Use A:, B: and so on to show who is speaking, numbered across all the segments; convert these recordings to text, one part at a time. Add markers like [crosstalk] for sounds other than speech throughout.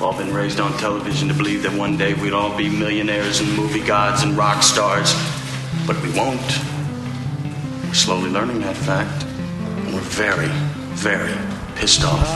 A: We've all been raised on television to believe that one day we'd all be millionaires and movie gods and rock stars. But we won't. We're slowly learning that fact. And we're very, very pissed off.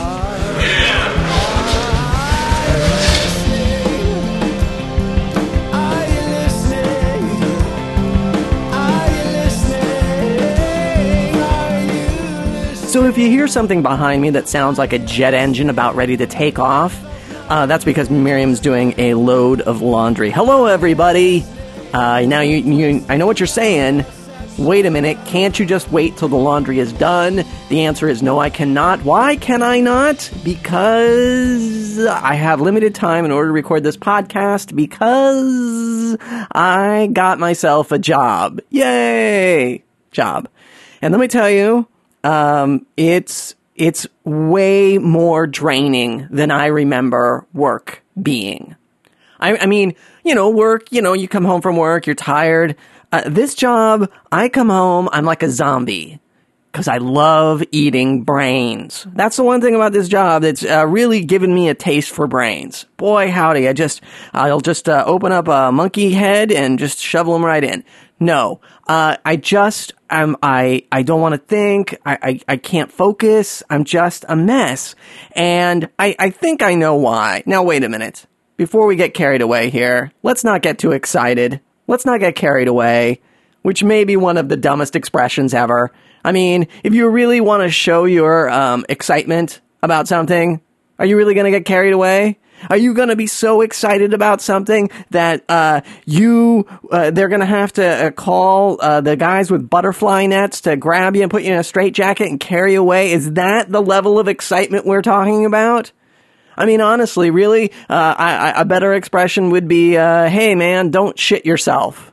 B: So if you hear something behind me that sounds like a jet engine about ready to take off, uh, that's because Miriam's doing a load of laundry. Hello, everybody. Uh, now you, you, I know what you're saying. Wait a minute, can't you just wait till the laundry is done? The answer is no, I cannot. Why can I not? Because I have limited time in order to record this podcast because I got myself a job. Yay! Job. And let me tell you, um, it's it's way more draining than I remember work being. I, I mean, you know, work. You know, you come home from work, you're tired. Uh, this job, I come home, I'm like a zombie because I love eating brains. That's the one thing about this job that's uh, really given me a taste for brains. Boy, howdy! I just I'll just uh, open up a monkey head and just shovel them right in. No, uh, I just I'm I I don't want to think. I, I I can't focus. I'm just a mess, and I I think I know why. Now wait a minute. Before we get carried away here, let's not get too excited. Let's not get carried away, which may be one of the dumbest expressions ever. I mean, if you really want to show your um, excitement about something, are you really going to get carried away? Are you going to be so excited about something that uh, you uh, they're going to have to uh, call uh, the guys with butterfly nets to grab you and put you in a straitjacket and carry away? Is that the level of excitement we're talking about? I mean, honestly, really, uh, I, I, a better expression would be, uh, "Hey, man, don't shit yourself."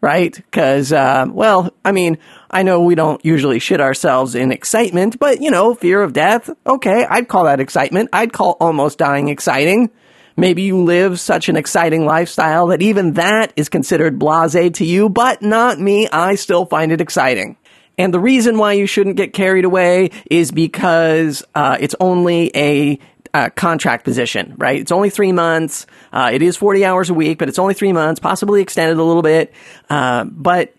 B: Right? Because, well, I mean, I know we don't usually shit ourselves in excitement, but you know, fear of death, okay, I'd call that excitement. I'd call almost dying exciting. Maybe you live such an exciting lifestyle that even that is considered blase to you, but not me. I still find it exciting. And the reason why you shouldn't get carried away is because uh, it's only a uh, contract position, right? It's only three months. Uh, it is 40 hours a week, but it's only three months, possibly extended a little bit. Uh, but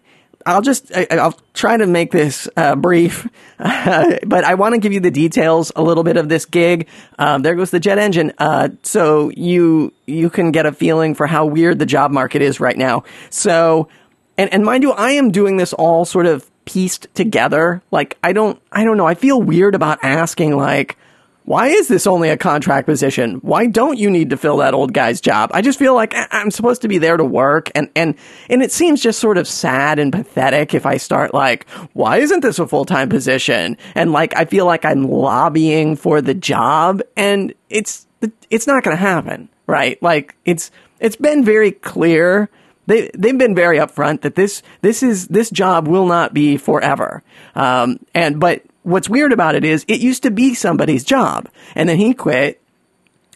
B: I'll just I, will try to make this uh, brief, [laughs] but I want to give you the details a little bit of this gig. Um, there goes the jet engine, uh, so you you can get a feeling for how weird the job market is right now. So, and and mind you, I am doing this all sort of pieced together. Like I don't I don't know. I feel weird about asking like why is this only a contract position? Why don't you need to fill that old guy's job? I just feel like I'm supposed to be there to work and, and, and it seems just sort of sad and pathetic if I start like, why isn't this a full-time position? And like, I feel like I'm lobbying for the job and it's, it's not going to happen, right? Like it's, it's been very clear they they've been very upfront that this this is this job will not be forever. Um, and but what's weird about it is it used to be somebody's job and then he quit.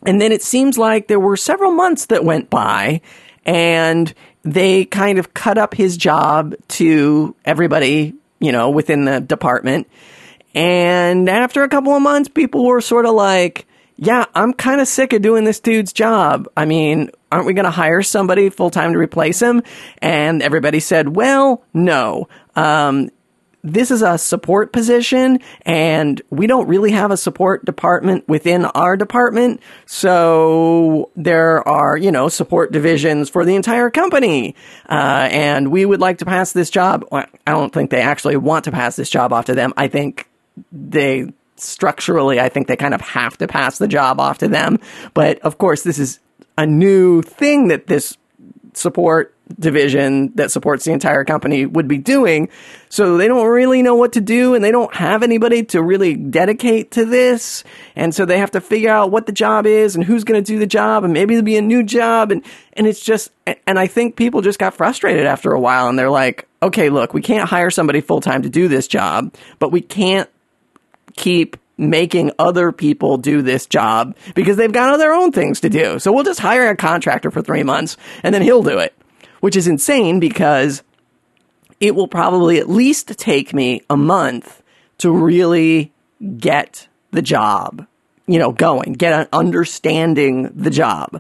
B: And then it seems like there were several months that went by and they kind of cut up his job to everybody, you know, within the department. And after a couple of months, people were sort of like, yeah, I'm kind of sick of doing this dude's job. I mean, aren't we going to hire somebody full time to replace him? And everybody said, well, no. Um, this is a support position and we don't really have a support department within our department. So there are, you know, support divisions for the entire company. Uh, and we would like to pass this job. I don't think they actually want to pass this job off to them. I think they structurally, I think they kind of have to pass the job off to them. But of course, this is a new thing that this support division that supports the entire company would be doing. So they don't really know what to do and they don't have anybody to really dedicate to this. And so they have to figure out what the job is and who's going to do the job and maybe there'll be a new job. And, and it's just, and I think people just got frustrated after a while and they're like, okay, look, we can't hire somebody full time to do this job, but we can't keep making other people do this job because they've got their own things to do. So we'll just hire a contractor for three months and then he'll do it which is insane because it will probably at least take me a month to really get the job. you know, going, get an understanding the job.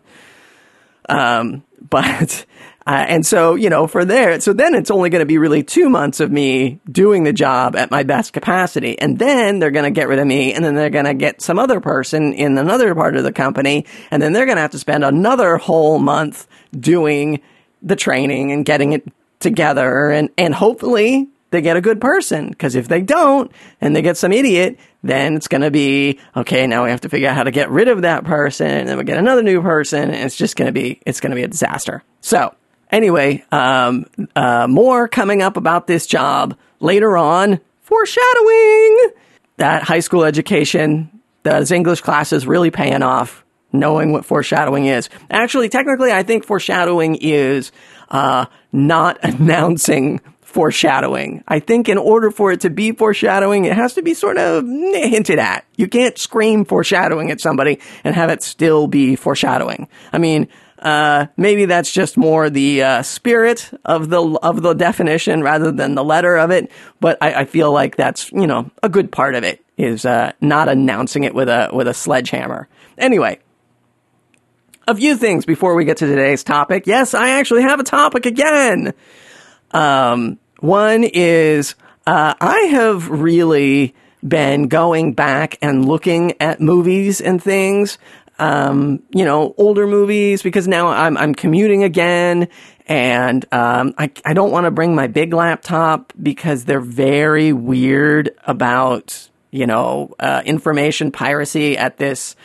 B: Um, [laughs] but, uh, and so, you know, for there, so then it's only going to be really two months of me doing the job at my best capacity. And then they're going to get rid of me and then they're going to get some other person in another part of the company. And then they're going to have to spend another whole month doing the training and getting it together. And, and hopefully they get a good person. Cause if they don't and they get some idiot, then it's going to be, okay, now we have to figure out how to get rid of that person. And then we get another new person. And it's just going to be, it's going to be a disaster. So anyway, um, uh, more coming up about this job later on. Foreshadowing that high school education, those English classes really paying off knowing what foreshadowing is. Actually, technically, I think foreshadowing is uh, not [laughs] announcing foreshadowing. I think in order for it to be foreshadowing, it has to be sort of hinted at. You can't scream foreshadowing at somebody and have it still be foreshadowing. I mean, uh, maybe that's just more the uh, spirit of the of the definition rather than the letter of it. But I, I feel like that's you know a good part of it is uh, not announcing it with a with a sledgehammer. Anyway, a few things before we get to today's topic. Yes, I actually have a topic again. Um, one is uh, I have really been going back and looking at movies and things. Um, you know, older movies because now I'm I'm commuting again, and um, I I don't want to bring my big laptop because they're very weird about you know uh, information piracy at this.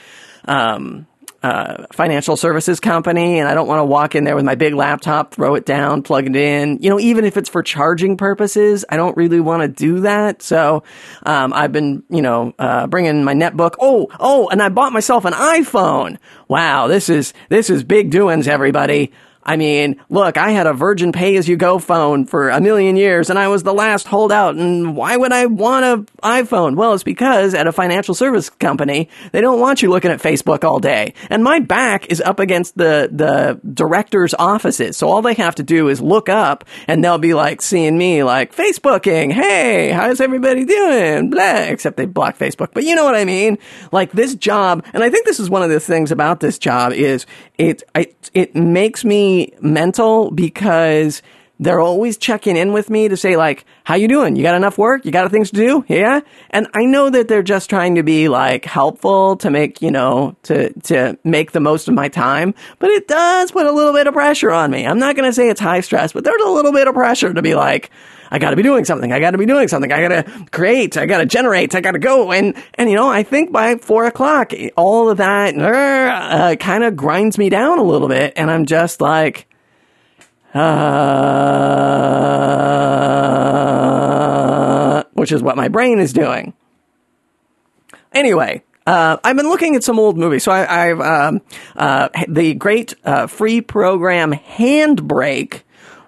B: Um, uh, financial services company and I don't want to walk in there with my big laptop, throw it down, plug it in. You know, even if it's for charging purposes, I don't really want to do that. So, um, I've been, you know, uh, bringing my netbook. Oh, oh, and I bought myself an iPhone. Wow, this is, this is big doings, everybody. I mean, look, I had a Virgin pay as you go phone for a million years and I was the last holdout. And why would I want an iPhone? Well, it's because at a financial service company, they don't want you looking at Facebook all day. And my back is up against the, the director's offices. So all they have to do is look up and they'll be like seeing me like Facebooking. Hey, how's everybody doing? Blah, except they block Facebook. But you know what I mean? Like this job. And I think this is one of the things about this job is it, it, it makes me mental because they're always checking in with me to say like, how you doing? You got enough work? You got things to do? Yeah. And I know that they're just trying to be like helpful to make, you know, to, to make the most of my time, but it does put a little bit of pressure on me. I'm not going to say it's high stress, but there's a little bit of pressure to be like, I got to be doing something. I got to be doing something. I got to create. I got to generate. I got to go. And, and, you know, I think by four o'clock, all of that uh, kind of grinds me down a little bit. And I'm just like, uh, which is what my brain is doing. Anyway, uh, I've been looking at some old movies. So I, have um, uh, the great uh, free program Handbrake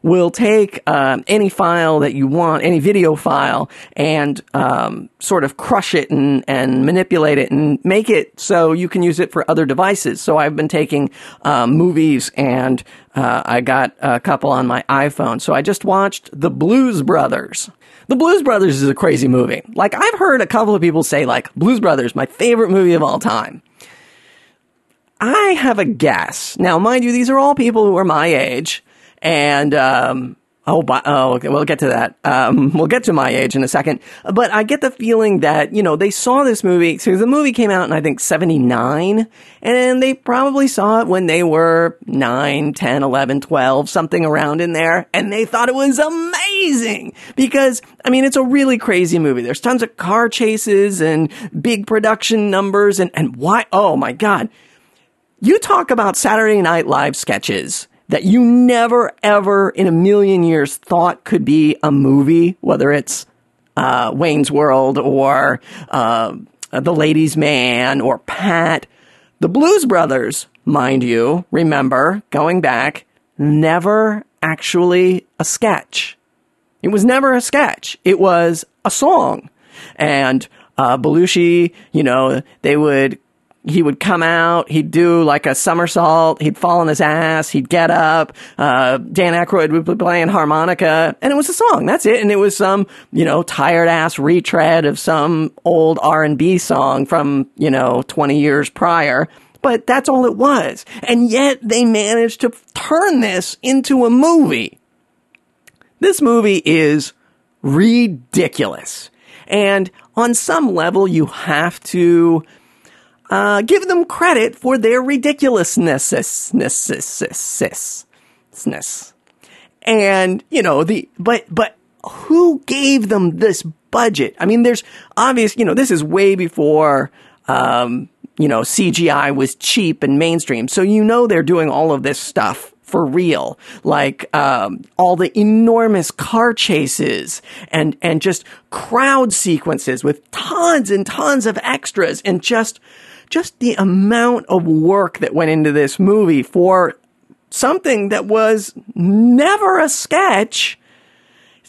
B: will take um, any file that you want, any video file, and um, sort of crush it and, and manipulate it and make it so you can use it for other devices. So I've been taking um, movies and uh, I got a couple on my iPhone. So I just watched The Blues Brothers. The Blues Brothers is a crazy movie. Like I've heard a couple of people say like Blues Brothers, my favorite movie of all time. I have a guess. Now, mind you, these are all people who are my age and um, oh, oh, okay, we'll get to that. Um, we'll get to my age in a second. But I get the feeling that you know they saw this movie. So the movie came out in I think '79, and they probably saw it when they were 9, 10, 11, 12, something around in there, and they thought it was amazing because I mean it's a really crazy movie. There's tons of car chases and big production numbers, and and why? Oh my god! You talk about Saturday Night Live sketches that you never ever in a million years thought could be a movie, whether it's uh, Wayne's World or uh, The Ladies' Man or Pat. The Blues Brothers, mind you, remember, going back, never actually a sketch. It was never a sketch. It was a song. And uh, Belushi, you know, they would he would come out, he'd do like a somersault, he'd fall on his ass, he'd get up, uh, Dan Aykroyd would be playing harmonica, and it was a song, that's it, and it was some, you know, tired ass retread of some old R&B song from, you know, 20 years prior, but that's all it was. And yet they managed to turn this into a movie. This movie is ridiculous. And on some level, you have to uh, give them credit for their ridiculousness. And, you know, the, but, but who gave them this budget? I mean, there's obvious, you know, this is way before, um, you know, CGI was cheap and mainstream. So you know they're doing all of this stuff for real, like um, all the enormous car chases and and just crowd sequences with tons and tons of extras and just just the amount of work that went into this movie for something that was never a sketch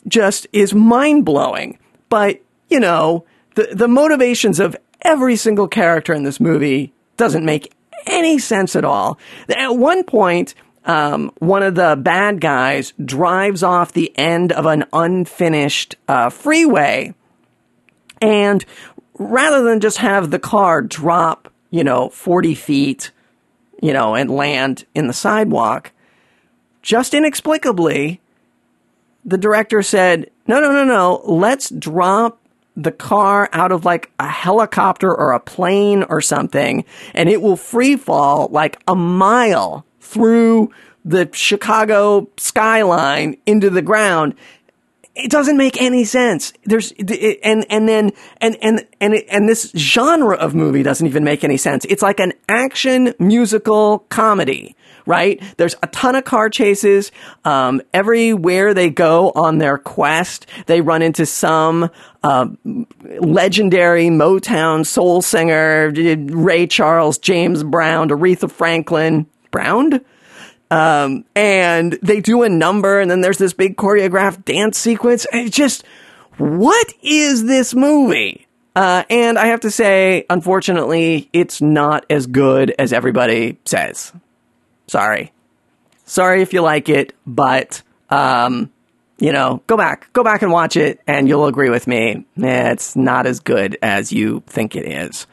B: just is mind blowing. But, you know, the, the motivations of every single character in this movie doesn't make any sense at all. At one point, um, one of the bad guys drives off the end of an unfinished uh, freeway, and rather than just have the car drop, you know, 40 feet, you know, and land in the sidewalk, just inexplicably, the director said, no, no, no, no, let's drop the car out of like a helicopter or a plane or something, and it will free fall like a mile through the Chicago skyline into the ground it doesn't make any sense. There's and and then and and and and this genre of movie doesn't even make any sense. It's like an action musical comedy, right? There's a ton of car chases. Um, everywhere they go on their quest, they run into some uh, legendary Motown soul singer, Ray Charles, James Brown, Aretha Franklin, Brown um, and they do a number and then there's this big choreographed dance sequence. And just, what is this movie? Uh, and I have to say, unfortunately, it's not as good as everybody says. Sorry. Sorry if you like it, but, um, you know, go back, go back and watch it and you'll agree with me. It's not as good as you think it is.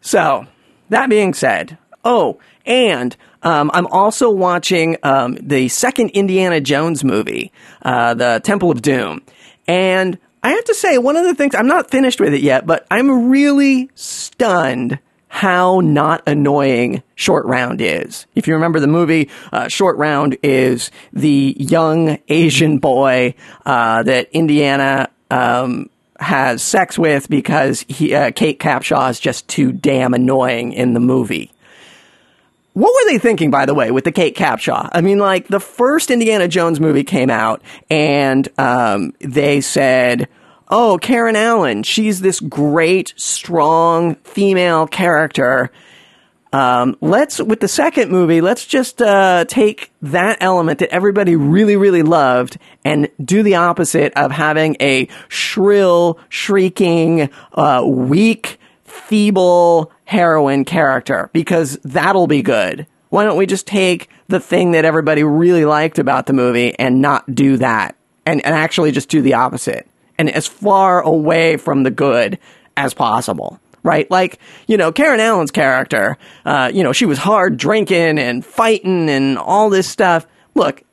B: So, that being said, oh, and um, I'm also watching um, the second Indiana Jones movie, uh, the Temple of Doom, and I have to say one of the things I'm not finished with it yet, but I'm really stunned how not annoying Short Round is. If you remember the movie, uh, Short Round is the young Asian boy uh, that Indiana um, has sex with because he, uh, Kate Capshaw is just too damn annoying in the movie. What were they thinking, by the way, with the Kate Capshaw? I mean, like the first Indiana Jones movie came out, and um, they said, "Oh, Karen Allen, she's this great, strong female character." Um, let's with the second movie, let's just uh, take that element that everybody really, really loved and do the opposite of having a shrill, shrieking, uh, weak, feeble heroine character because that'll be good. Why don't we just take the thing that everybody really liked about the movie and not do that and, and actually just do the opposite and as far away from the good as possible? Right? Like, you know, Karen Allen's character, uh, you know, she was hard drinking and fighting and all this stuff. Look,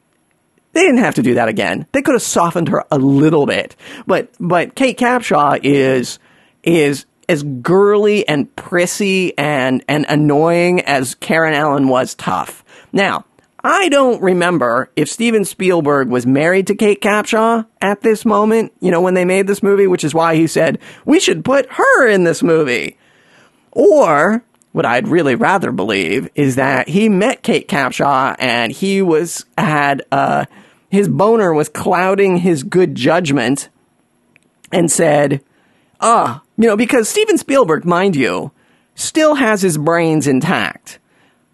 B: they didn't have to do that again. They could have softened her a little bit. But but Kate Capshaw is is as girly and prissy and, and annoying as Karen Allen was tough. Now, I don't remember if Steven Spielberg was married to Kate Capshaw at this moment, you know, when they made this movie, which is why he said, we should put her in this movie. Or, what I'd really rather believe is that he met Kate Capshaw and he was, had, uh, his boner was clouding his good judgment and said, ah, you know, because Steven Spielberg, mind you, still has his brains intact.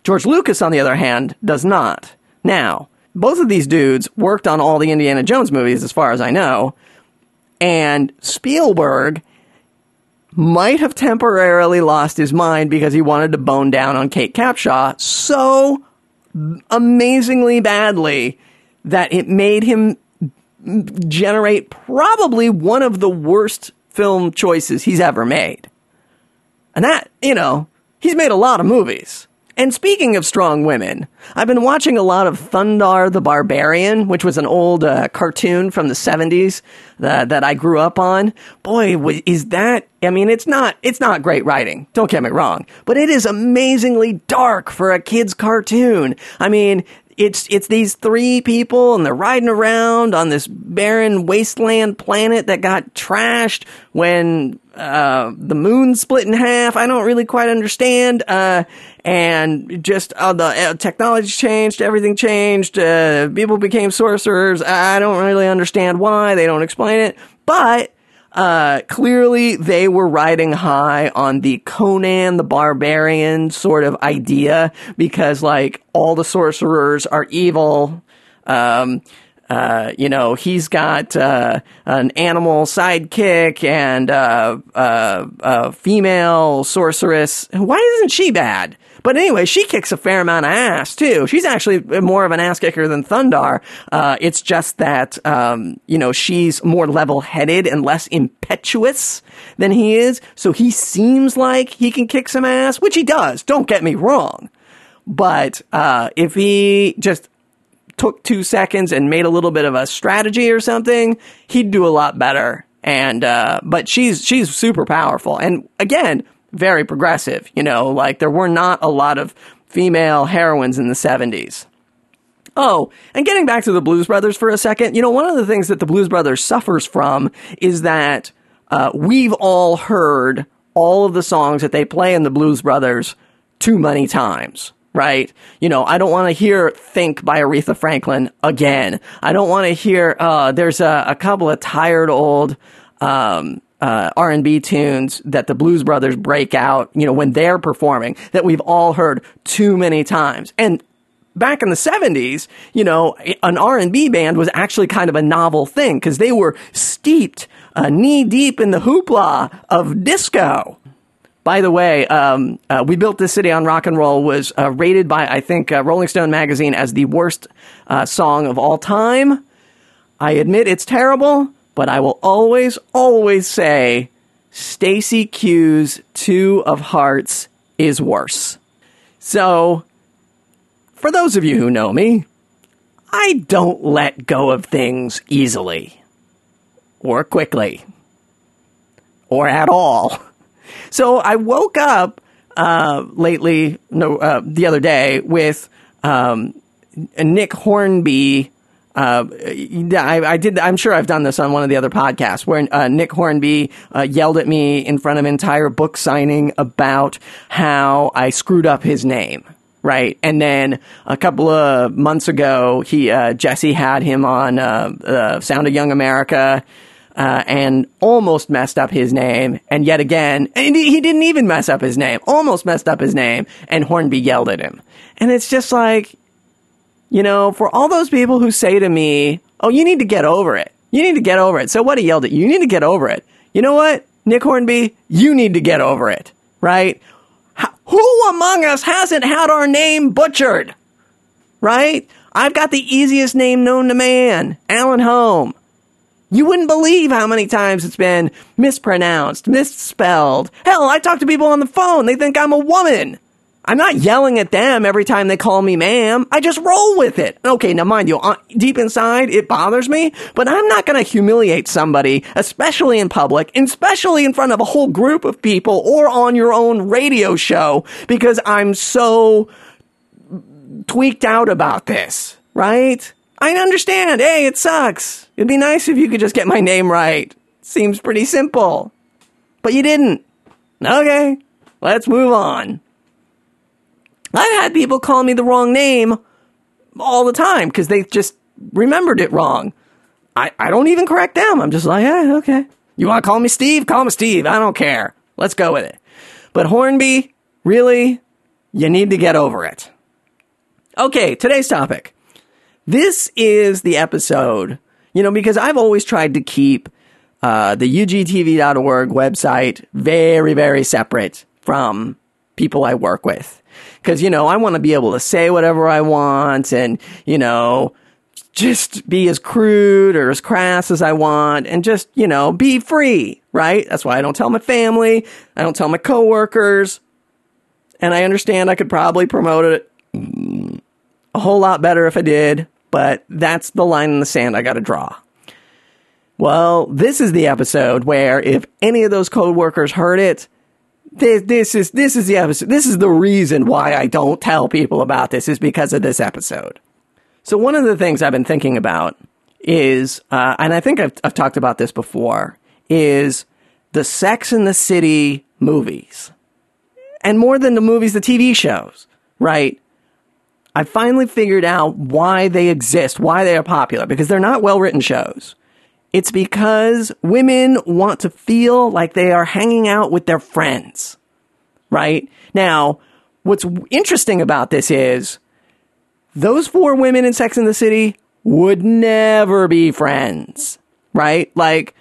B: George Lucas, on the other hand, does not. Now, both of these dudes worked on all the Indiana Jones movies, as far as I know, and Spielberg might have temporarily lost his mind because he wanted to bone down on Kate Capshaw so amazingly badly that it made him generate probably one of the worst film choices he's ever made. And that, you know, he's made a lot of movies. And speaking of strong women, I've been watching a lot of Thundarr the Barbarian, which was an old uh, cartoon from the 70s that, that I grew up on. Boy, is that, I mean, it's not, it's not great writing. Don't get me wrong, but it is amazingly dark for a kid's cartoon. I mean, it's it's these three people and they're riding around on this barren wasteland planet that got trashed when uh, the moon split in half. I don't really quite understand. Uh, and just uh, the uh, technology changed, everything changed. Uh, people became sorcerers. I don't really understand why. They don't explain it, but uh, clearly they were riding high on the Conan the Barbarian sort of idea because like all the sorcerers are evil. Um, uh, you know, he's got uh, an animal sidekick and uh, uh a female sorceress. Why isn't she bad? But anyway, she kicks a fair amount of ass too. She's actually more of an ass kicker than Thundarr. Uh, it's just that, um, you know, she's more level headed and less impetuous than he is. So he seems like he can kick some ass, which he does. Don't get me wrong. But, uh, if he just took two seconds and made a little bit of a strategy or something, he'd do a lot better. And, uh, but she's, she's super powerful. And again, very progressive. You know, like there were not a lot of female heroines in the 70s. Oh, and getting back to the Blues Brothers for a second, you know, one of the things that the Blues Brothers suffers from is that uh, we've all heard all of the songs that they play in the Blues Brothers too many times right? You know, I don't want to hear Think by Aretha Franklin again. I don't want to hear, uh, there's a, a, couple of tired old, um, uh, R&B tunes that the Blues Brothers break out, you know, when they're performing that we've all heard too many times. And back in the 70s, you know, an R&B band was actually kind of a novel thing because they were steeped uh, knee deep in the hoopla of disco. By the way, um, uh, We Built This City on Rock and Roll was uh, rated by, I think, uh, Rolling Stone magazine as the worst uh, song of all time. I admit it's terrible, but I will always, always say Stacey Q's Two of Hearts is worse. So, for those of you who know me, I don't let go of things easily, or quickly, or at all. So I woke up uh, lately, no, uh, the other day with um, Nick Hornby uh, I, I, did. I'm sure I've done this on one of the other podcasts where uh, Nick Hornby uh, yelled at me in front of an entire book signing about how I screwed up his name. Right, and then a couple of months ago, he uh, Jesse had him on uh, Sound of Young America. Uh, and almost messed up his name. And yet again, and he didn't even mess up his name, almost messed up his name. And Hornby yelled at him. And it's just like, you know, for all those people who say to me, oh, you need to get over it. You need to get over it. So what he yelled at you, you need to get over it. You know what? Nick Hornby, you need to get over it, right? who among us hasn't had our name butchered? Right? I've got the easiest name known to man, Alan Home. You wouldn't believe how many times it's been mispronounced, misspelled. Hell, I talk to people on the phone. They think I'm a woman. I'm not yelling at them every time they call me ma'am. I just roll with it. Okay, now mind you, deep inside, it bothers me, but I'm not going to humiliate somebody, especially in public, especially in front of a whole group of people or on your own radio show because I'm so tweaked out about this, right? I understand. Hey, it sucks. It'd be nice if you could just get my name right. Seems pretty simple. But you didn't. Okay, let's move on. I've had people call me the wrong name all the time because they just remembered it wrong. I, I don't even correct them. I'm just like, yeah, okay. You want to call me Steve? Call me Steve. I don't care. Let's go with it. But Hornby, really, you need to get over it. Okay, today's topic. This is the episode, you know, because I've always tried to keep uh, the ugtv.org website very, very separate from people I work with. Cause, you know, I want to be able to say whatever I want and, you know, just be as crude or as crass as I want and just, you know, be free, right? That's why I don't tell my family. I don't tell my coworkers. And I understand I could probably promote it a whole lot better if I did, but that's the line in the sand I got to draw. Well, this is the episode where if any of those coworkers heard it, this, this is this is the episode. This is the reason why I don't tell people about this is because of this episode. So one of the things I've been thinking about is, uh, and I think I've, I've talked about this before, is the Sex and the City movies, and more than the movies, the TV shows, right? I finally figured out why they exist, why they are popular, because they're not well written shows. It's because women want to feel like they are hanging out with their friends, right? Now, what's interesting about this is those four women in Sex in the City would never be friends, right? Like,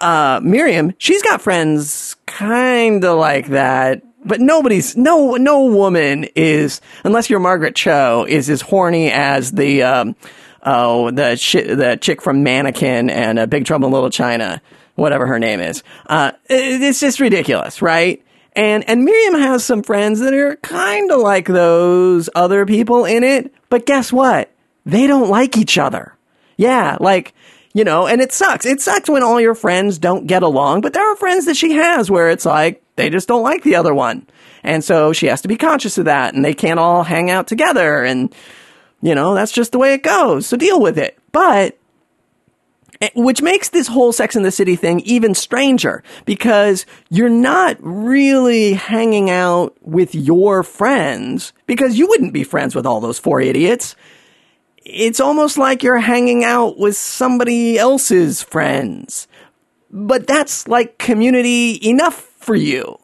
B: uh, Miriam, she's got friends kind of like that, but nobody's, no, no woman is, unless you're Margaret Cho, is as horny as the, um, oh, the sh- the chick from Mannequin and uh, Big Trouble in Little China, whatever her name is. Uh, it, it's just ridiculous, right? And and Miriam has some friends that are kind of like those other people in it, but guess what? They don't like each other. Yeah, like you know, and it sucks. It sucks when all your friends don't get along, but there are friends that she has where it's like they just don't like the other one. And so she has to be conscious of that and they can't all hang out together and you know, that's just the way it goes. So deal with it. But eh, which makes this whole Sex in the City thing even stranger because you're not really hanging out with your friends because you wouldn't be friends with all those four idiots. It's almost like you're hanging out with somebody else's friends. But that's like community enough for you,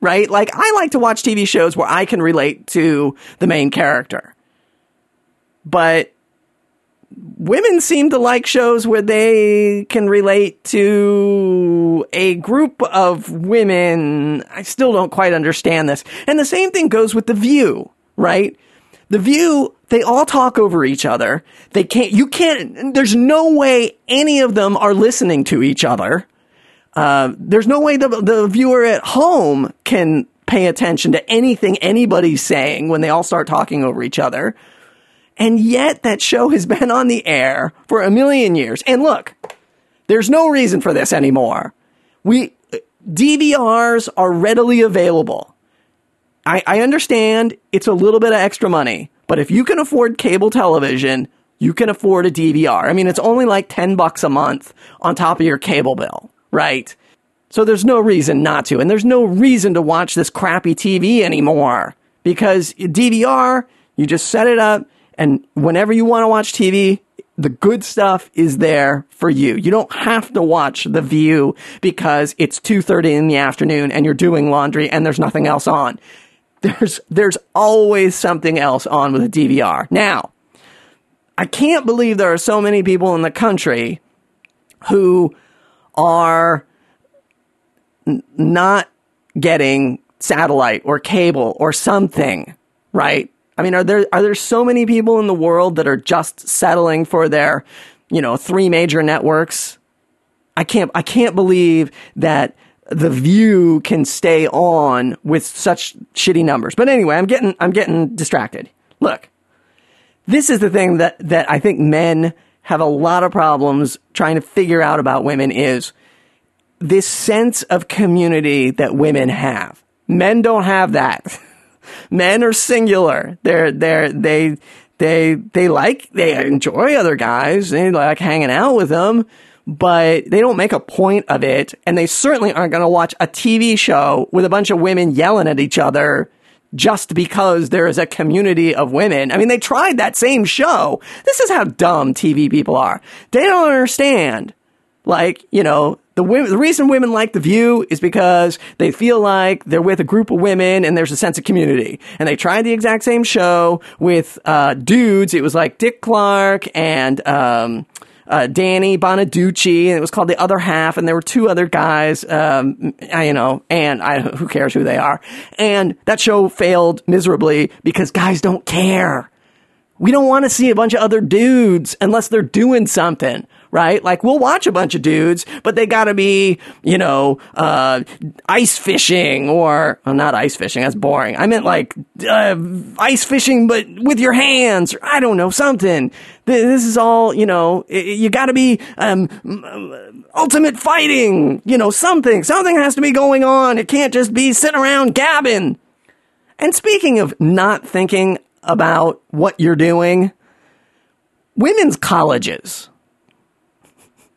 B: right? Like I like to watch TV shows where I can relate to the main character but women seem to like shows where they can relate to a group of women. I still don't quite understand this. And the same thing goes with The View, right? The View, they all talk over each other. They can't, you can't, there's no way any of them are listening to each other. Uh, there's no way the, the viewer at home can pay attention to anything anybody's saying when they all start talking over each other. And yet that show has been on the air for a million years. And look, there's no reason for this anymore. We, DVRs are readily available. I, I understand it's a little bit of extra money, but if you can afford cable television, you can afford a DVR. I mean, it's only like 10 bucks a month on top of your cable bill, right? So there's no reason not to. And there's no reason to watch this crappy TV anymore because DVR, you just set it up, and whenever you want to watch TV, the good stuff is there for you. You don't have to watch The View because it's 2:30 in the afternoon and you're doing laundry and there's nothing else on. There's there's always something else on with a DVR. Now, I can't believe there are so many people in the country who are n- not getting satellite or cable or something, right? I mean, are there are there so many people in the world that are just settling for their, you know, three major networks? I can't I can't believe that the view can stay on with such shitty numbers. But anyway, I'm getting I'm getting distracted. Look. This is the thing that that I think men have a lot of problems trying to figure out about women is this sense of community that women have. Men don't have that. [laughs] men are singular. They're they're they they they like they enjoy other guys. They like hanging out with them, but they don't make a point of it. And they certainly aren't going to watch a TV show with a bunch of women yelling at each other just because there is a community of women. I mean, they tried that same show. This is how dumb TV people are. They don't understand. Like, you know, the, the reason women like The View is because they feel like they're with a group of women and there's a sense of community. And they tried the exact same show with uh, dudes. It was like Dick Clark and um, uh, Danny Bonaduce, and it was called The Other Half, and there were two other guys, um, I, you know, and I, who cares who they are. And that show failed miserably because guys don't care. We don't want to see a bunch of other dudes unless they're doing something right? Like we'll watch a bunch of dudes, but they gotta be, you know, uh, ice fishing or, well, not ice fishing. That's boring. I meant like, uh, ice fishing, but with your hands or I don't know, something. This is all, you know, you gotta be, um, ultimate fighting, you know, something, something has to be going on. It can't just be sitting around gabbing. And speaking of not thinking about what you're doing, women's colleges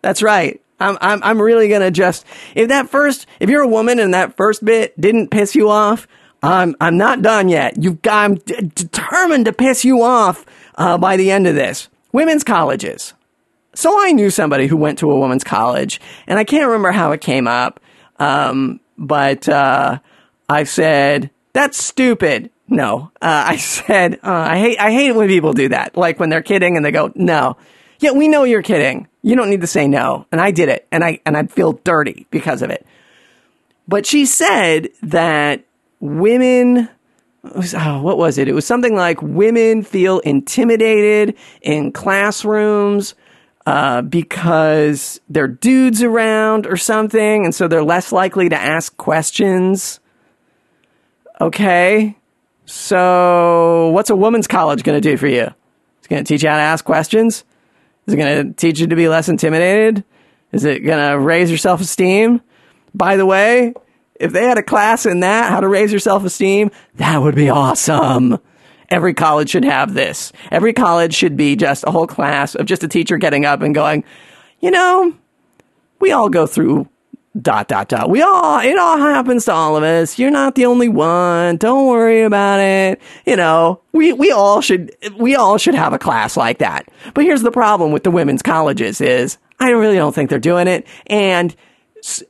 B: that's right. I'm, I'm, I'm really gonna just, if that first, if you're a woman and that first bit didn't piss you off, I'm, I'm not done yet. You've got, I'm d- determined to piss you off, uh, by the end of this. Women's colleges. So I knew somebody who went to a women's college and I can't remember how it came up. Um, but, uh, I said, that's stupid. No, uh, I said, uh, I hate, I hate it when people do that. Like when they're kidding and they go, no. Yeah, we know you're kidding. You don't need to say no. And I did it. And I, and I feel dirty because of it. But she said that women, oh, what was it? It was something like women feel intimidated in classrooms uh, because there are dudes around or something, and so they're less likely to ask questions. Okay, so what's a woman's college going to do for you? It's going to teach you how to ask questions. Is it going to teach you to be less intimidated? Is it going to raise your self esteem? By the way, if they had a class in that, how to raise your self esteem, that would be awesome. Every college should have this. Every college should be just a whole class of just a teacher getting up and going, you know, we all go through dot dot dot. We all it all happens to all of us. You're not the only one. Don't worry about it. You know, we we all should we all should have a class like that. But here's the problem with the women's colleges is I really don't think they're doing it and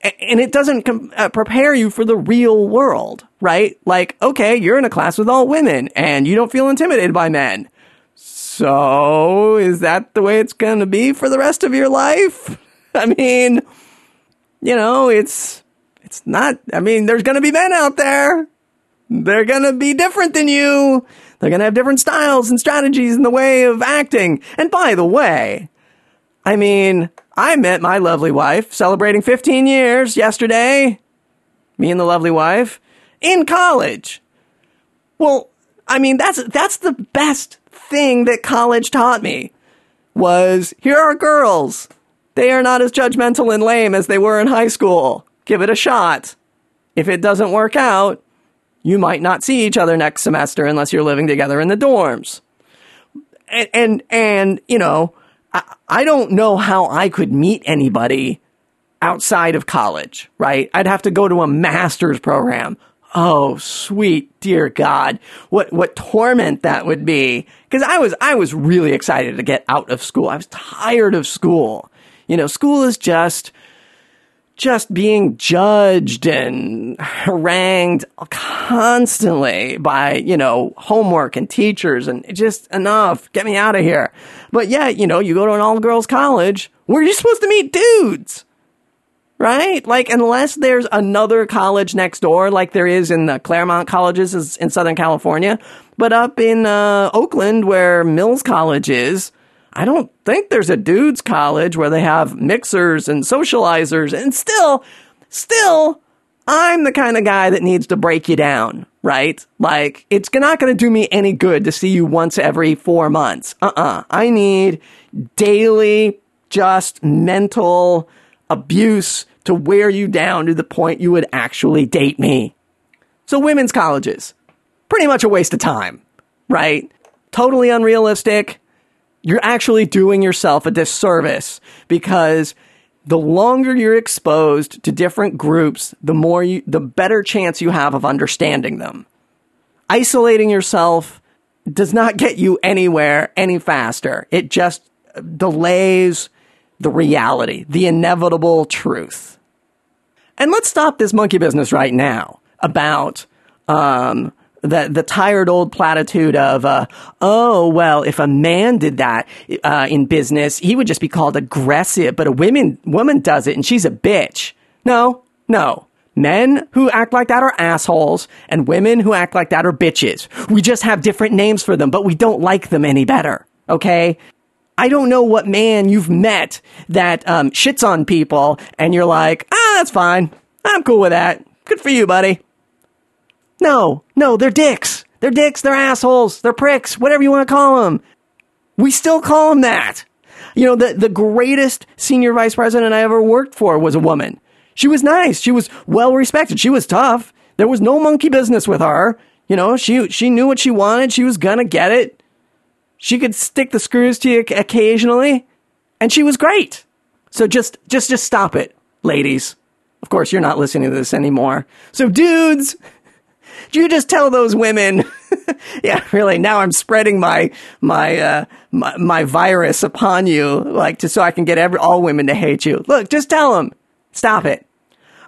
B: and it doesn't com- uh, prepare you for the real world, right? Like, okay, you're in a class with all women and you don't feel intimidated by men. So, is that the way it's going to be for the rest of your life? [laughs] I mean, you know, it's it's not. I mean, there's going to be men out there. They're going to be different than you. They're going to have different styles and strategies in the way of acting. And by the way, I mean, I met my lovely wife celebrating 15 years yesterday. Me and the lovely wife in college. Well, I mean, that's that's the best thing that college taught me was here are girls they are not as judgmental and lame as they were in high school. Give it a shot. If it doesn't work out, you might not see each other next semester unless you're living together in the dorms. And, and, and you know, I, I don't know how I could meet anybody outside of college, right? I'd have to go to a master's program. Oh, sweet dear God. What, what torment that would be. Cause I was, I was really excited to get out of school. I was tired of school. You know, school is just just being judged and harangued constantly by, you know, homework and teachers and just enough. Get me out of here. But yeah, you know, you go to an all girls college where you're supposed to meet dudes. Right? Like, unless there's another college next door, like there is in the Claremont colleges in Southern California, but up in uh, Oakland, where Mills College is, I don't think there's a dudes college where they have mixers and socializers and still, still, I'm the kind of guy that needs to break you down, right? Like, it's not going to do me any good to see you once every four months. Uh-uh. I need daily, just mental abuse to wear you down to the point you would actually date me. So women's colleges, pretty much a waste of time, right? Totally unrealistic you're actually doing yourself a disservice because the longer you're exposed to different groups, the more you, the better chance you have of understanding them. Isolating yourself does not get you anywhere any faster. It just delays the reality, the inevitable truth. And let's stop this monkey business right now about um, the the tired old platitude of, uh, oh well, if a man did that uh, in business, he would just be called aggressive. But a woman woman does it, and she's a bitch. No, no. Men who act like that are assholes, and women who act like that are bitches. We just have different names for them, but we don't like them any better. Okay? I don't know what man you've met that um, shits on people, and you're like, ah, that's fine. I'm cool with that. Good for you, buddy. No, no, they're dicks. They're dicks. They're assholes. They're pricks. Whatever you want to call them. We still call them that. You know, the, the greatest senior vice president I ever worked for was a woman. She was nice. She was well respected. She was tough. There was no monkey business with her. You know, she she knew what she wanted. She was gonna get it. She could stick the screws to you occasionally, and she was great. So just just just stop it, ladies. Of course, you're not listening to this anymore. So dudes, you just tell those women [laughs] yeah really now i'm spreading my my uh my, my virus upon you like to so i can get every all women to hate you look just tell them Stop it.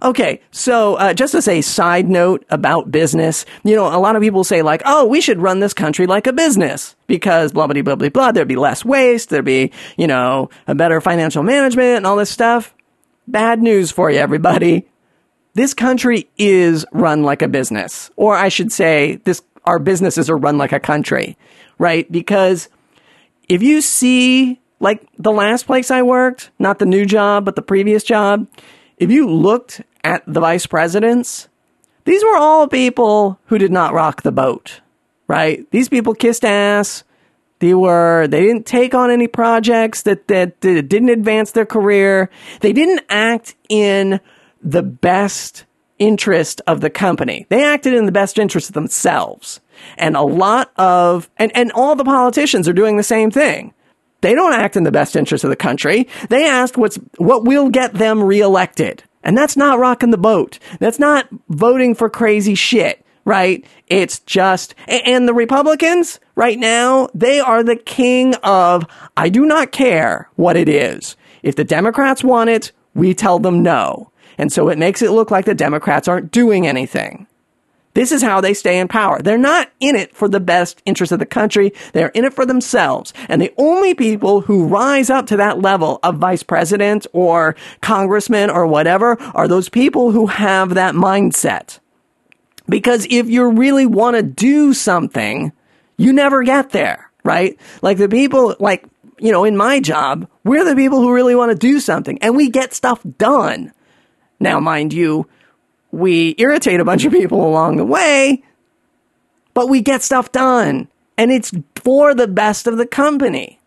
B: Okay, so uh, just as a side note about business, you know, a lot of people say like, "Oh, we should run this country like a business because blah blah blah blah blah. There'd be less waste. There'd be, you know, a better financial management and all this stuff." Bad news for you, everybody. This country is run like a business, or I should say, this our businesses are run like a country, right? Because if you see like the last place I worked, not the new job, but the previous job if you looked at the vice presidents, these were all people who did not rock the boat, right? These people kissed ass. They were, they didn't take on any projects that, that, that didn't advance their career. They didn't act in the best interest of the company. They acted in the best interest of themselves. And a lot of, and, and all the politicians are doing the same thing. They don't act in the best interest of the country. They ask what's, what will get them reelected. And that's not rocking the boat. That's not voting for crazy shit, right? It's just, and the Republicans right now, they are the king of, I do not care what it is. If the Democrats want it, we tell them no. And so it makes it look like the Democrats aren't doing anything. This is how they stay in power. They're not in it for the best interest of the country. They're in it for themselves. And the only people who rise up to that level of vice president or congressman or whatever are those people who have that mindset. Because if you really want to do something, you never get there, right? Like the people, like, you know, in my job, we're the people who really want to do something and we get stuff done. Now, mind you, we irritate a bunch of people along the way, but we get stuff done. And it's for the best of the company.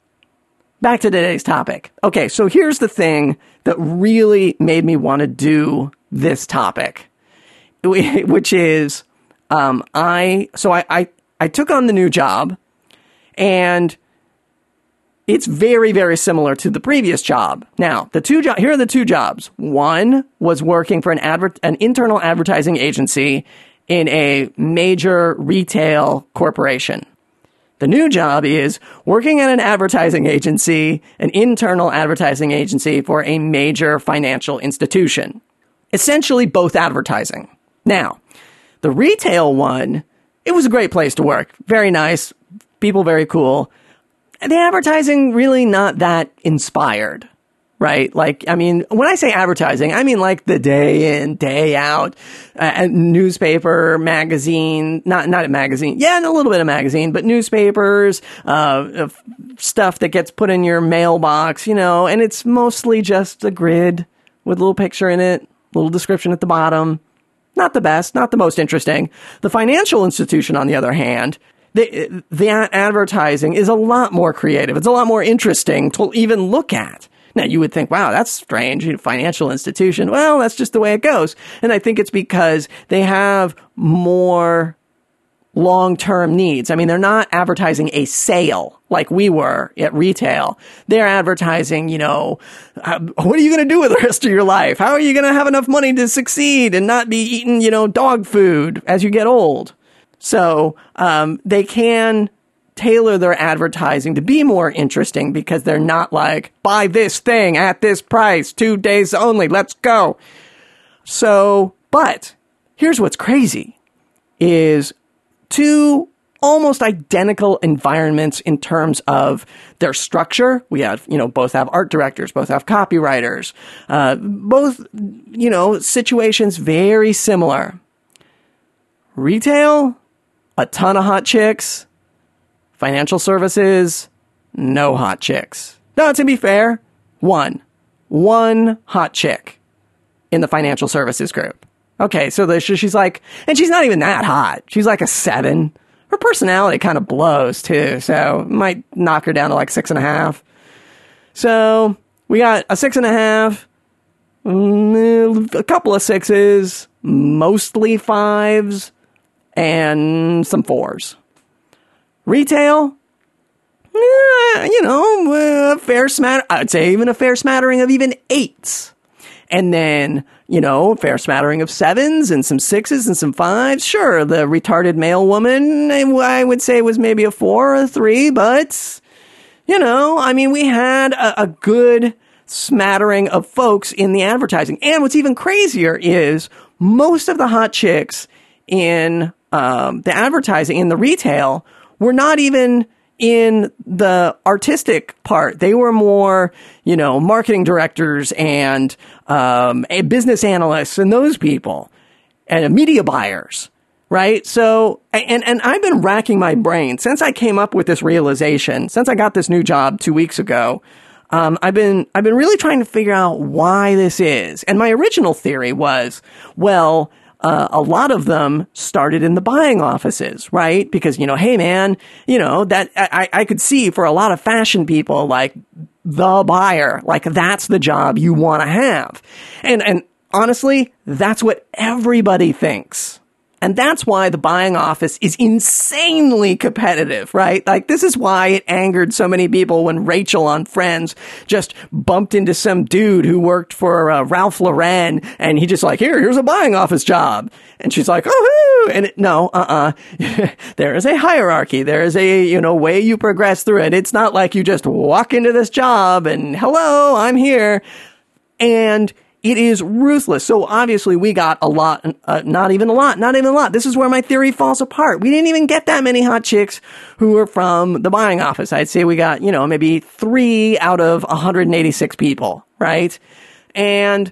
B: Back to today's topic. Okay, so here's the thing that really made me want to do this topic, [laughs] which is um, I so I, I I took on the new job, and it's very, very similar to the previous job. Now, the two jo- here are the two jobs. One was working for an adver- an internal advertising agency in a major retail corporation. The new job is working at an advertising agency, an internal advertising agency for a major financial institution. Essentially both advertising. Now, the retail one, it was a great place to work. Very nice. People very cool the advertising really not that inspired, right? Like, I mean, when I say advertising, I mean like the day in, day out, uh, newspaper, magazine, not, not a magazine. Yeah, and a little bit of magazine, but newspapers, uh, stuff that gets put in your mailbox, you know, and it's mostly just a grid with a little picture in it, little description at the bottom. Not the best, not the most interesting. The financial institution, on the other hand, the, advertising is a lot more creative. It's a lot more interesting to even look at. Now you would think, wow, that's strange. Financial institution. Well, that's just the way it goes. And I think it's because they have more long-term needs. I mean, they're not advertising a sale like we were at retail. They're advertising, you know, what are you going to do with the rest of your life? How are you going to have enough money to succeed and not be eating, you know, dog food as you get old? So um, they can tailor their advertising to be more interesting because they're not like, buy this thing at this price, two days only, let's go. So, but here's what's crazy is two almost identical environments in terms of their structure. We have, you know, both have art directors, both have copywriters, uh, both, you know, situations very similar. Retail, a ton of hot chicks. Financial services, no hot chicks. Now, to be fair, one, one hot chick in the financial services group. Okay, so the, she's like, and she's not even that hot. She's like a seven her personality kind of blows too, so might knock her down to like six and a half. So we got a six and a half, mm, a couple of sixes, mostly fives, and some fours. Retail, eh, you know, a fair smatter. I'd say even a fair smattering of even eights. And then, you know, fair smattering of sevens and some sixes and some fives. Sure, the retarded male woman, I would say was maybe a four or a three, but, you know, I mean, we had a, a good smattering of folks in the advertising. And what's even crazier is most of the hot chicks in um, the advertising, in the retail, were not even in the artistic part. They were more, you know, marketing directors and um, business analysts and those people and media buyers, right? So, and, and I've been racking my brain since I came up with this realization, since I got this new job two weeks ago. Um, I've been I've been really trying to figure out why this is, and my original theory was, well, uh, a lot of them started in the buying offices, right? Because, you know, hey man, you know, that I, I could see for a lot of fashion people, like the buyer, like that's the job you want to have. And, and honestly, that's what everybody thinks. And that's why the buying office is insanely competitive, right? Like this is why it angered so many people when Rachel on Friends just bumped into some dude who worked for uh, Ralph Lauren and he just like, here, here's a buying office job. And she's like, oh, and it, no, uh-uh. [laughs] there is a hierarchy. There is a, you know, way you progress through it. It's not like you just walk into this job and hello, I'm here. And it is ruthless. So obviously we got a lot, uh, not even a lot, not even a lot. This is where my theory falls apart. We didn't even get that many hot chicks who were from the buying office. I'd say we got, you know, maybe three out of 186 people, right? And,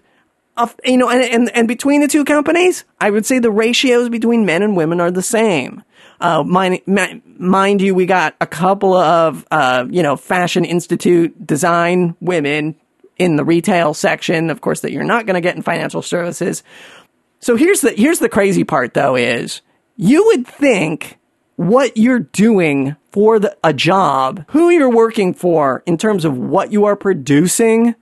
B: uh, you know, and, and, and between the two companies, I would say the ratios between men and women are the same. Uh, mind, mind you, we got a couple of, uh, you know, fashion institute design women in the retail section, of course, that you're not going to get in financial services. So here's the here's the crazy part though is you would think what you're doing for the, a job, who you're working for in terms of what you are producing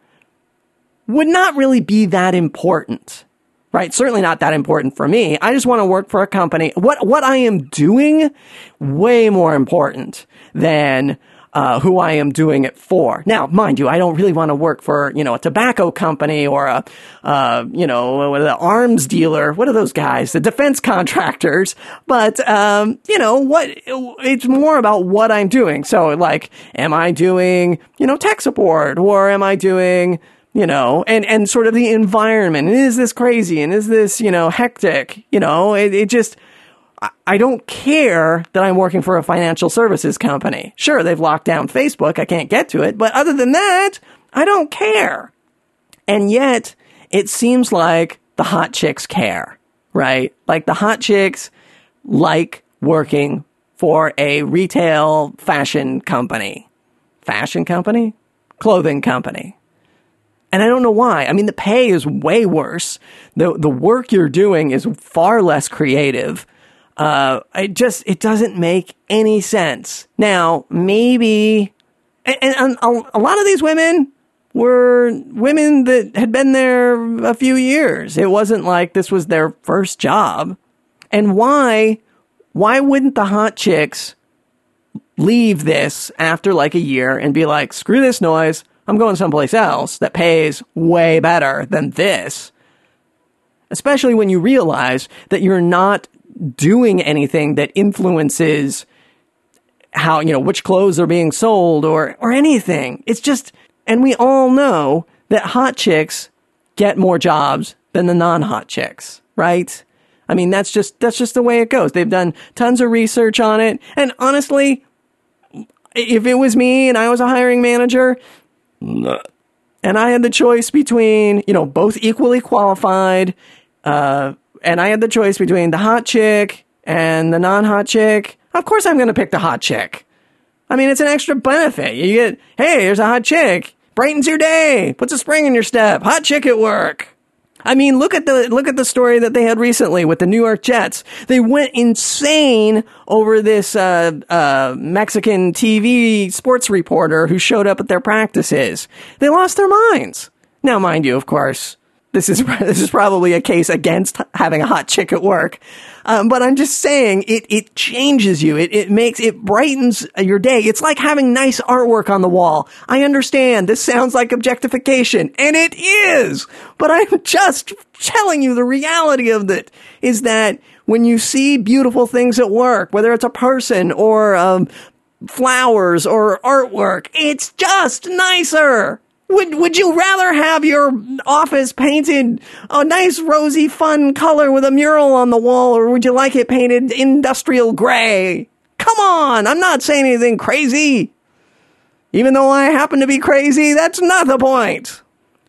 B: would not really be that important. Right? Certainly not that important for me. I just want to work for a company. What what I am doing way more important than uh, who I am doing it for. Now, mind you, I don't really want to work for, you know, a tobacco company or a, uh, you know, an arms dealer. What are those guys? The defense contractors. But, um, you know, what, it's more about what I'm doing. So, like, am I doing, you know, tech support or am I doing, you know, and, and sort of the environment. And is this crazy? And is this, you know, hectic? You know, it, it just, I don't care that I'm working for a financial services company. Sure, they've locked down Facebook. I can't get to it. But other than that, I don't care. And yet, it seems like the hot chicks care, right? Like the hot chicks like working for a retail fashion company. Fashion company? Clothing company. And I don't know why. I mean, the pay is way worse. The, the work you're doing is far less creative uh, it just it doesn't make any sense. Now, maybe, and, and a, a lot of these women were women that had been there a few years. It wasn't like this was their first job. And why? Why wouldn't the hot chicks leave this after like a year and be like, screw this noise. I'm going someplace else that pays way better than this. Especially when you realize that you're not doing anything that influences how, you know, which clothes are being sold or, or anything. It's just, and we all know that hot chicks get more jobs than the non hot chicks, right? I mean, that's just that's just the way it goes. They've done tons of research on it, and honestly, if it was me and I was a hiring manager, and I had the choice between you know both equally qualified, uh, and I had the choice between the hot chick and the non-hot chick, of course I'm going to pick the hot chick. I mean, it's an extra benefit. You get, hey, there's a hot chick, brightens your day, puts a spring in your step, hot chick at work. I mean, look at the look at the story that they had recently with the New York Jets. They went insane over this uh, uh, Mexican TV sports reporter who showed up at their practices. They lost their minds. Now, mind you, of course, this is [laughs] this is probably a case against having a hot chick at work. Um, but I'm just saying it it changes you. It it makes it brightens your day. It's like having nice artwork on the wall. I understand this sounds like objectification, and it is. But I'm [laughs] just telling you the reality of it is that when you see beautiful things at work, whether it's a person or um, flowers or artwork, it's just nicer. Would would you rather have your office painted a nice rosy fun color with a mural on the wall or would you like it painted industrial gray? Come on, I'm not saying anything crazy. Even though I happen to be crazy, that's not the point.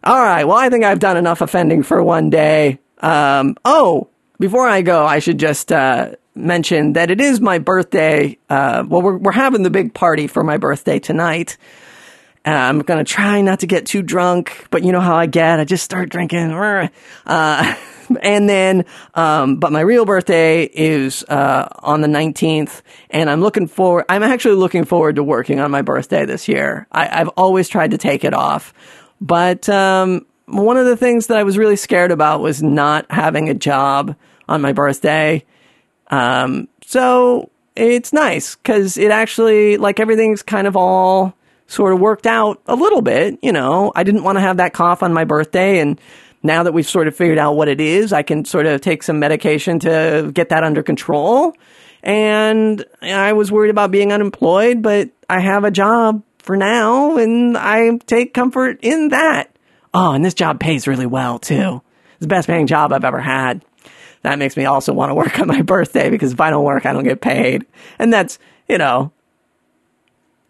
B: All right, well, I think I've done enough offending for one day. Um, oh, before I go, I should just uh, mention that it is my birthday. Uh, well, we're, we're having the big party for my birthday tonight. I'm gonna try not to get too drunk, but you know how I get. I just start drinking. Uh, [laughs] and then, um, but my real birthday is uh, on the 19th, and I'm looking forward. I'm actually looking forward to working on my birthday this year. I, have always tried to take it off, but um, one of the things that I was really scared about was not having a job on my birthday. Um, so it's nice because it actually, like, everything's kind of all sort of worked out a little bit. You know, I didn't want to have that cough on my birthday. And now that we've sort of figured out what it is, I can sort of take some medication to get that under control. And I was worried about being unemployed, but I have a job for now and I take comfort in that. Oh, and this job pays really well too. It's the best paying job I've ever had. That makes me also want to work on my [laughs] birthday because if I don't work, I don't get paid. And that's, you know,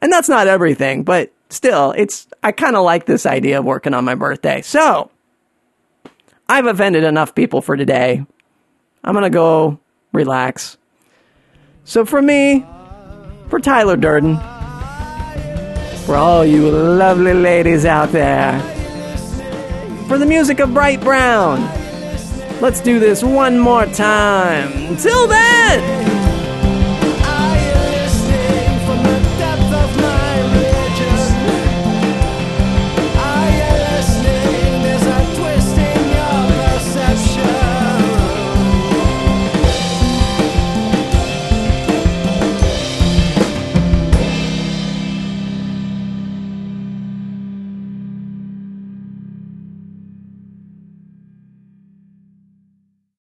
B: and that's not everything, but still, it's, I kind of like this idea of working on my birthday. So, I've offended enough people for today. I'm going to go relax. So, for me, for Tyler Durden, for all you lovely ladies out there, for the music of Bright Brown, let's do this one more time. Until then!